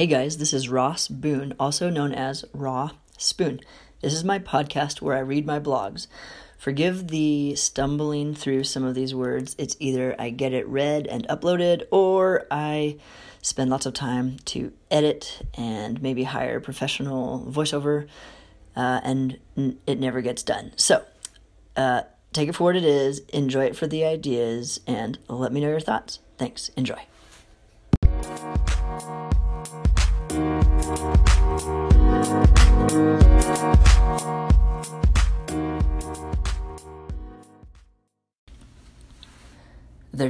Hey guys, this is Ross Boone, also known as Raw Spoon. This is my podcast where I read my blogs. Forgive the stumbling through some of these words. It's either I get it read and uploaded, or I spend lots of time to edit and maybe hire a professional voiceover, uh, and it never gets done. So, uh, take it for what it is, enjoy it for the ideas, and let me know your thoughts. Thanks. Enjoy. They're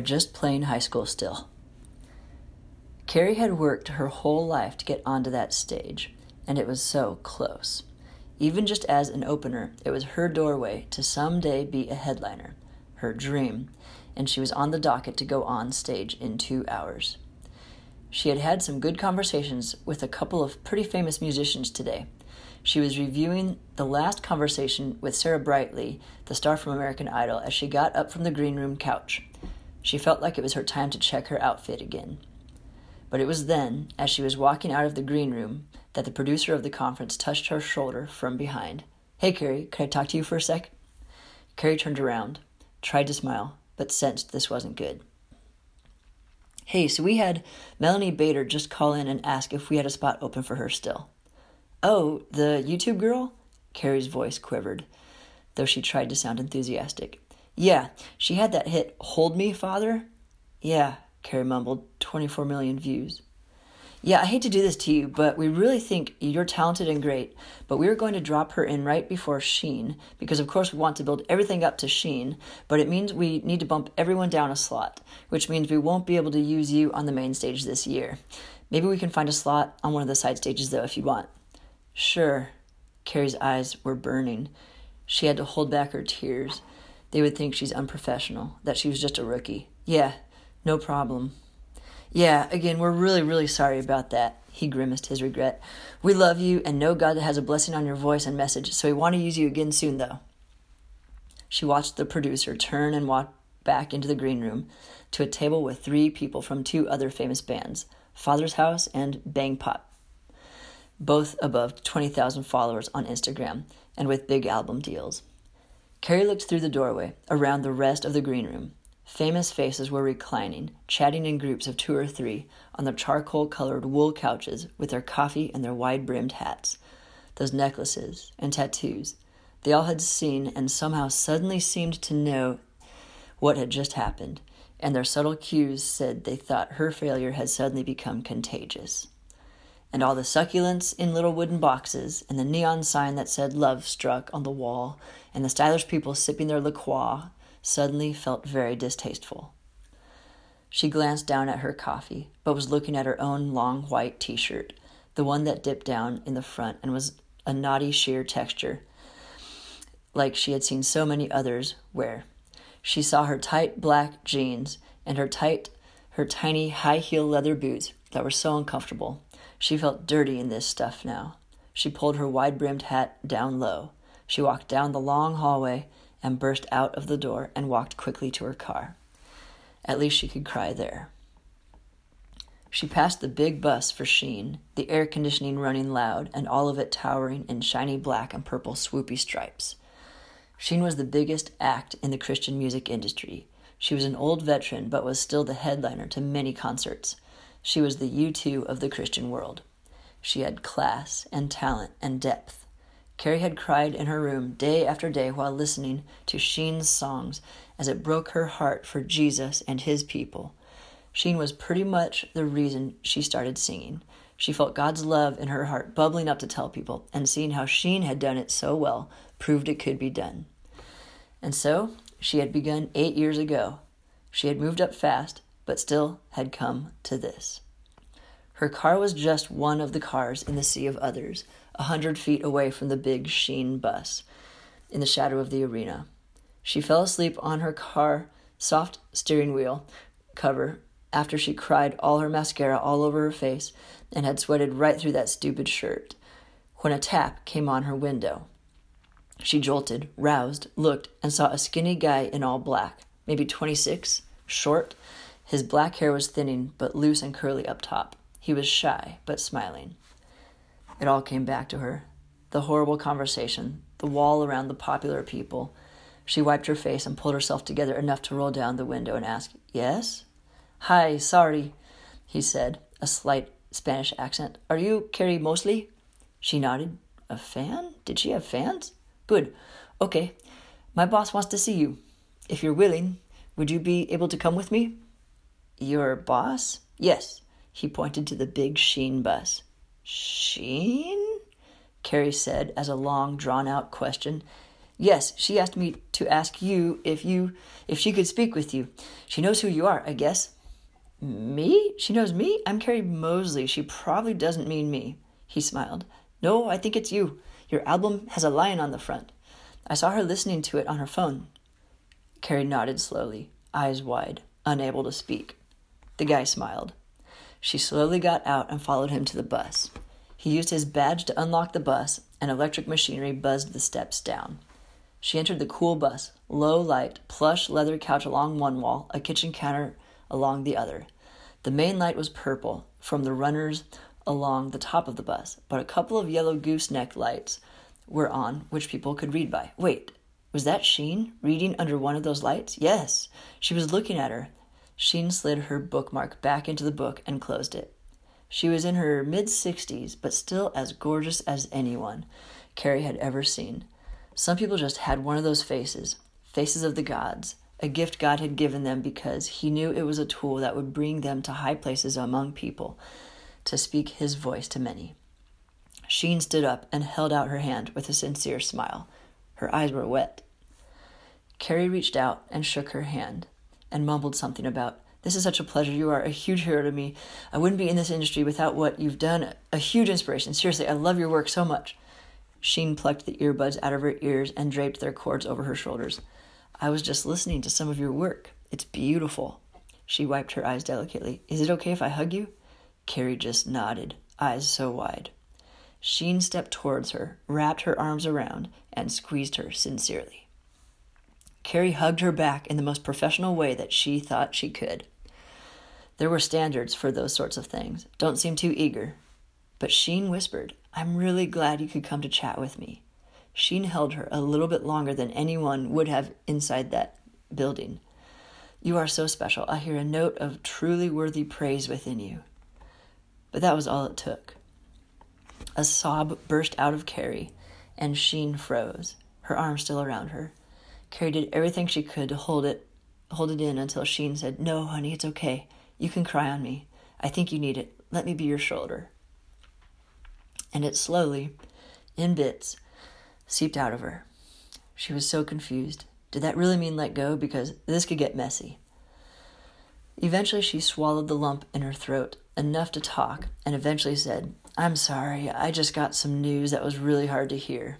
just playing high school still. Carrie had worked her whole life to get onto that stage, and it was so close. Even just as an opener, it was her doorway to someday be a headliner, her dream, and she was on the docket to go on stage in two hours. She had had some good conversations with a couple of pretty famous musicians today. She was reviewing the last conversation with Sarah Brightly, the star from American Idol, as she got up from the green room couch. She felt like it was her time to check her outfit again. But it was then, as she was walking out of the green room, that the producer of the conference touched her shoulder from behind. Hey, Carrie, can I talk to you for a sec? Carrie turned around, tried to smile, but sensed this wasn't good. Hey, so we had Melanie Bader just call in and ask if we had a spot open for her still. Oh, the YouTube girl? Carrie's voice quivered, though she tried to sound enthusiastic. Yeah, she had that hit, Hold Me, Father? Yeah, Carrie mumbled, 24 million views. Yeah, I hate to do this to you, but we really think you're talented and great. But we are going to drop her in right before Sheen, because of course we want to build everything up to Sheen, but it means we need to bump everyone down a slot, which means we won't be able to use you on the main stage this year. Maybe we can find a slot on one of the side stages though if you want. Sure. Carrie's eyes were burning. She had to hold back her tears. They would think she's unprofessional, that she was just a rookie. Yeah, no problem. Yeah, again, we're really, really sorry about that. He grimaced his regret. We love you and know God has a blessing on your voice and message, so we want to use you again soon, though. She watched the producer turn and walk back into the green room to a table with three people from two other famous bands Father's House and Bang Pop, both above 20,000 followers on Instagram and with big album deals. Carrie looked through the doorway around the rest of the green room Famous faces were reclining, chatting in groups of two or three, on their charcoal colored wool couches with their coffee and their wide brimmed hats. Those necklaces and tattoos, they all had seen and somehow suddenly seemed to know what had just happened, and their subtle cues said they thought her failure had suddenly become contagious. And all the succulents in little wooden boxes, and the neon sign that said love struck on the wall, and the stylish people sipping their liqueur suddenly felt very distasteful. She glanced down at her coffee, but was looking at her own long white t shirt, the one that dipped down in the front and was a naughty sheer texture, like she had seen so many others wear. She saw her tight black jeans and her tight, her tiny high heel leather boots that were so uncomfortable. She felt dirty in this stuff now. She pulled her wide brimmed hat down low. She walked down the long hallway and burst out of the door and walked quickly to her car. At least she could cry there. She passed the big bus for Sheen, the air conditioning running loud and all of it towering in shiny black and purple swoopy stripes. Sheen was the biggest act in the Christian music industry. She was an old veteran, but was still the headliner to many concerts. She was the U2 of the Christian world. She had class and talent and depth. Carrie had cried in her room day after day while listening to Sheen's songs as it broke her heart for Jesus and his people. Sheen was pretty much the reason she started singing. She felt God's love in her heart bubbling up to tell people, and seeing how Sheen had done it so well proved it could be done. And so she had begun eight years ago. She had moved up fast, but still had come to this. Her car was just one of the cars in the sea of others a hundred feet away from the big Sheen bus in the shadow of the arena. She fell asleep on her car soft steering wheel cover after she cried all her mascara all over her face and had sweated right through that stupid shirt when a tap came on her window. She jolted, roused, looked, and saw a skinny guy in all black, maybe 26, short. His black hair was thinning but loose and curly up top. He was shy, but smiling. It all came back to her the horrible conversation, the wall around the popular people. She wiped her face and pulled herself together enough to roll down the window and ask, Yes? Hi, sorry, he said, a slight Spanish accent. Are you Carrie Mosley? She nodded. A fan? Did she have fans? Good. Okay. My boss wants to see you. If you're willing, would you be able to come with me? Your boss? Yes. He pointed to the big Sheen bus. Sheen? Carrie said as a long drawn out question. Yes, she asked me to ask you if you if she could speak with you. She knows who you are, I guess. Me? She knows me? I'm Carrie Mosley. She probably doesn't mean me. He smiled. No, I think it's you. Your album has a lion on the front. I saw her listening to it on her phone. Carrie nodded slowly, eyes wide, unable to speak. The guy smiled. She slowly got out and followed him to the bus. He used his badge to unlock the bus, and electric machinery buzzed the steps down. She entered the cool bus, low light, plush leather couch along one wall, a kitchen counter along the other. The main light was purple from the runners along the top of the bus, but a couple of yellow gooseneck lights were on which people could read by. Wait, was that Sheen reading under one of those lights? Yes, she was looking at her. Sheen slid her bookmark back into the book and closed it. She was in her mid 60s, but still as gorgeous as anyone Carrie had ever seen. Some people just had one of those faces, faces of the gods, a gift God had given them because He knew it was a tool that would bring them to high places among people, to speak His voice to many. Sheen stood up and held out her hand with a sincere smile. Her eyes were wet. Carrie reached out and shook her hand and mumbled something about this is such a pleasure. You are a huge hero to me. I wouldn't be in this industry without what you've done. A huge inspiration. Seriously, I love your work so much. Sheen plucked the earbuds out of her ears and draped their cords over her shoulders. I was just listening to some of your work. It's beautiful. She wiped her eyes delicately. Is it okay if I hug you? Carrie just nodded, eyes so wide. Sheen stepped towards her, wrapped her arms around, and squeezed her sincerely. Carrie hugged her back in the most professional way that she thought she could. There were standards for those sorts of things. Don't seem too eager. But Sheen whispered, I'm really glad you could come to chat with me. Sheen held her a little bit longer than anyone would have inside that building. You are so special. I hear a note of truly worthy praise within you. But that was all it took. A sob burst out of Carrie, and Sheen froze, her arm still around her. Carrie did everything she could to hold it hold it in until Sheen said, No, honey, it's okay. You can cry on me. I think you need it. Let me be your shoulder. And it slowly, in bits, seeped out of her. She was so confused. Did that really mean let go? Because this could get messy. Eventually, she swallowed the lump in her throat, enough to talk, and eventually said, I'm sorry, I just got some news that was really hard to hear.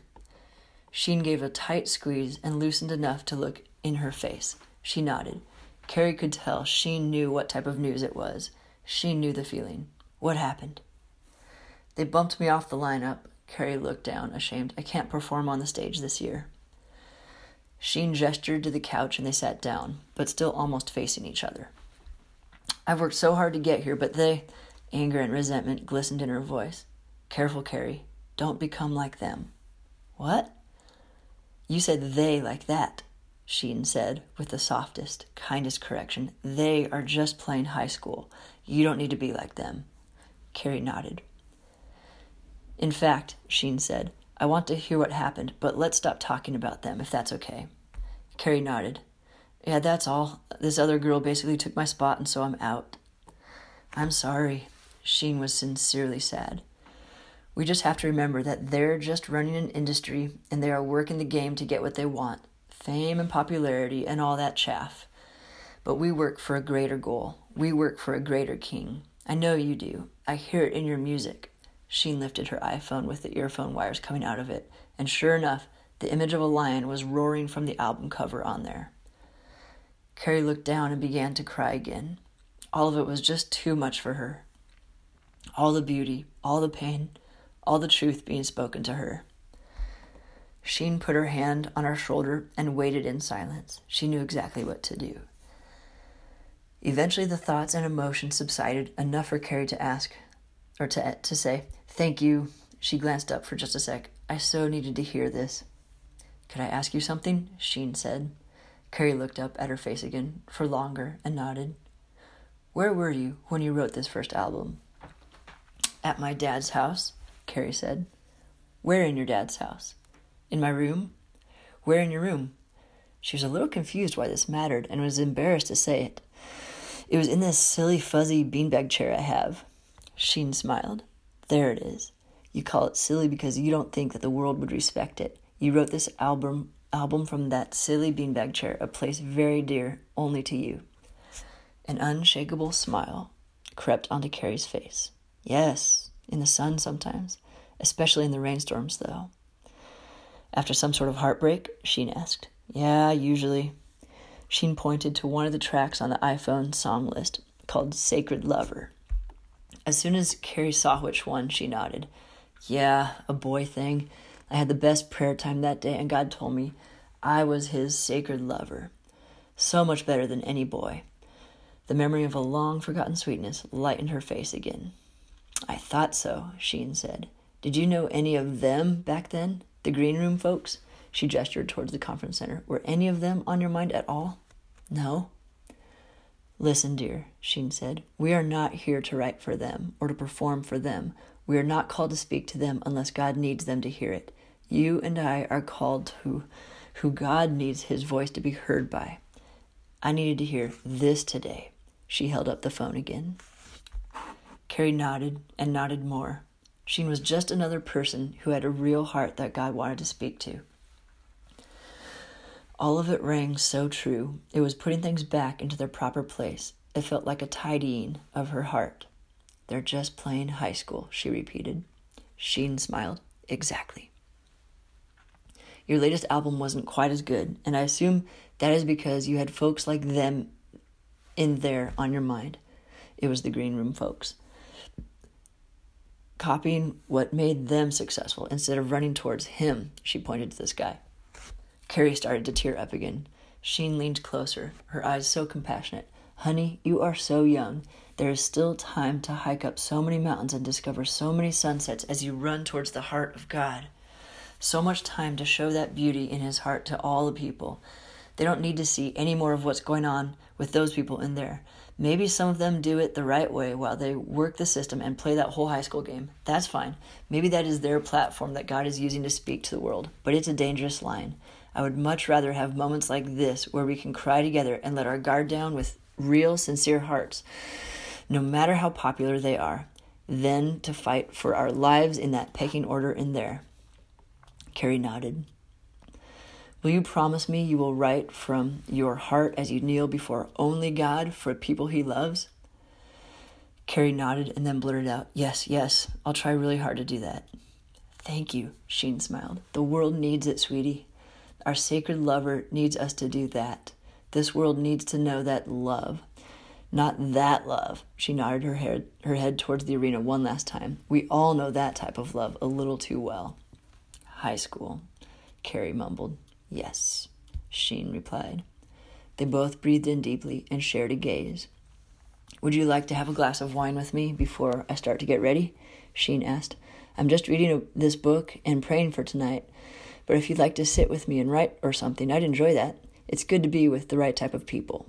Sheen gave a tight squeeze and loosened enough to look in her face. She nodded. Carrie could tell she knew what type of news it was. She knew the feeling. What happened? They bumped me off the lineup. Carrie looked down, ashamed. I can't perform on the stage this year. Sheen gestured to the couch and they sat down, but still almost facing each other. I've worked so hard to get here, but they. Anger and resentment glistened in her voice. Careful, Carrie. Don't become like them. What? You said they like that. Sheen said with the softest, kindest correction. They are just plain high school. You don't need to be like them. Carrie nodded. In fact, Sheen said, I want to hear what happened, but let's stop talking about them, if that's okay. Carrie nodded. Yeah, that's all. This other girl basically took my spot, and so I'm out. I'm sorry. Sheen was sincerely sad. We just have to remember that they're just running an industry and they are working the game to get what they want fame and popularity and all that chaff. But we work for a greater goal. We work for a greater king. I know you do. I hear it in your music. Sheen lifted her iPhone with the earphone wires coming out of it, and sure enough, the image of a lion was roaring from the album cover on there. Carrie looked down and began to cry again. All of it was just too much for her. All the beauty, all the pain, all the truth being spoken to her. Sheen put her hand on her shoulder and waited in silence. She knew exactly what to do. Eventually, the thoughts and emotions subsided enough for Carrie to ask, or to, to say, Thank you. She glanced up for just a sec. I so needed to hear this. Could I ask you something? Sheen said. Carrie looked up at her face again for longer and nodded. Where were you when you wrote this first album? At my dad's house, Carrie said. Where in your dad's house? In my room? Where in your room? She was a little confused why this mattered and was embarrassed to say it. It was in this silly, fuzzy beanbag chair I have. Sheen smiled. There it is. You call it silly because you don't think that the world would respect it. You wrote this album album from that silly beanbag chair, a place very dear only to you. An unshakable smile crept onto Carrie's face. Yes, in the sun sometimes, especially in the rainstorms, though. After some sort of heartbreak, Sheen asked. Yeah, usually. Sheen pointed to one of the tracks on the iPhone song list called Sacred Lover. As soon as Carrie saw which one, she nodded. Yeah, a boy thing. I had the best prayer time that day, and God told me I was His sacred lover. So much better than any boy. The memory of a long forgotten sweetness lightened her face again. I thought so, Sheen said. Did you know any of them back then? The green room folks? She gestured towards the conference center. Were any of them on your mind at all? No. Listen, dear, Sheen said. We are not here to write for them or to perform for them. We are not called to speak to them unless God needs them to hear it. You and I are called to who God needs his voice to be heard by. I needed to hear this today. She held up the phone again. Carrie nodded and nodded more. Sheen was just another person who had a real heart that God wanted to speak to. All of it rang so true. It was putting things back into their proper place. It felt like a tidying of her heart. They're just playing high school, she repeated. Sheen smiled. Exactly. Your latest album wasn't quite as good, and I assume that is because you had folks like them in there on your mind. It was the green room folks. Copying what made them successful instead of running towards him, she pointed to this guy. Carrie started to tear up again. Sheen leaned closer, her eyes so compassionate. Honey, you are so young. There is still time to hike up so many mountains and discover so many sunsets as you run towards the heart of God. So much time to show that beauty in His heart to all the people. They don't need to see any more of what's going on with those people in there. Maybe some of them do it the right way while they work the system and play that whole high school game. That's fine. Maybe that is their platform that God is using to speak to the world, but it's a dangerous line. I would much rather have moments like this where we can cry together and let our guard down with real, sincere hearts, no matter how popular they are, than to fight for our lives in that pecking order in there. Carrie nodded. Will you promise me you will write from your heart as you kneel before only God for people he loves? Carrie nodded and then blurted out, Yes, yes, I'll try really hard to do that. Thank you, Sheen smiled. The world needs it, sweetie. Our sacred lover needs us to do that. This world needs to know that love. Not that love. She nodded her head, her head towards the arena one last time. We all know that type of love a little too well. High school, Carrie mumbled. Yes, Sheen replied. They both breathed in deeply and shared a gaze. Would you like to have a glass of wine with me before I start to get ready? Sheen asked. I'm just reading this book and praying for tonight, but if you'd like to sit with me and write or something, I'd enjoy that. It's good to be with the right type of people.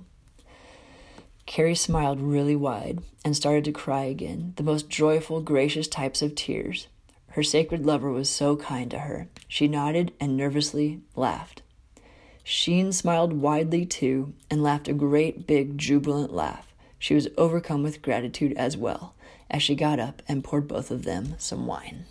Carrie smiled really wide and started to cry again, the most joyful, gracious types of tears. Her sacred lover was so kind to her. She nodded and nervously laughed. Sheen smiled widely too and laughed a great big jubilant laugh. She was overcome with gratitude as well as she got up and poured both of them some wine.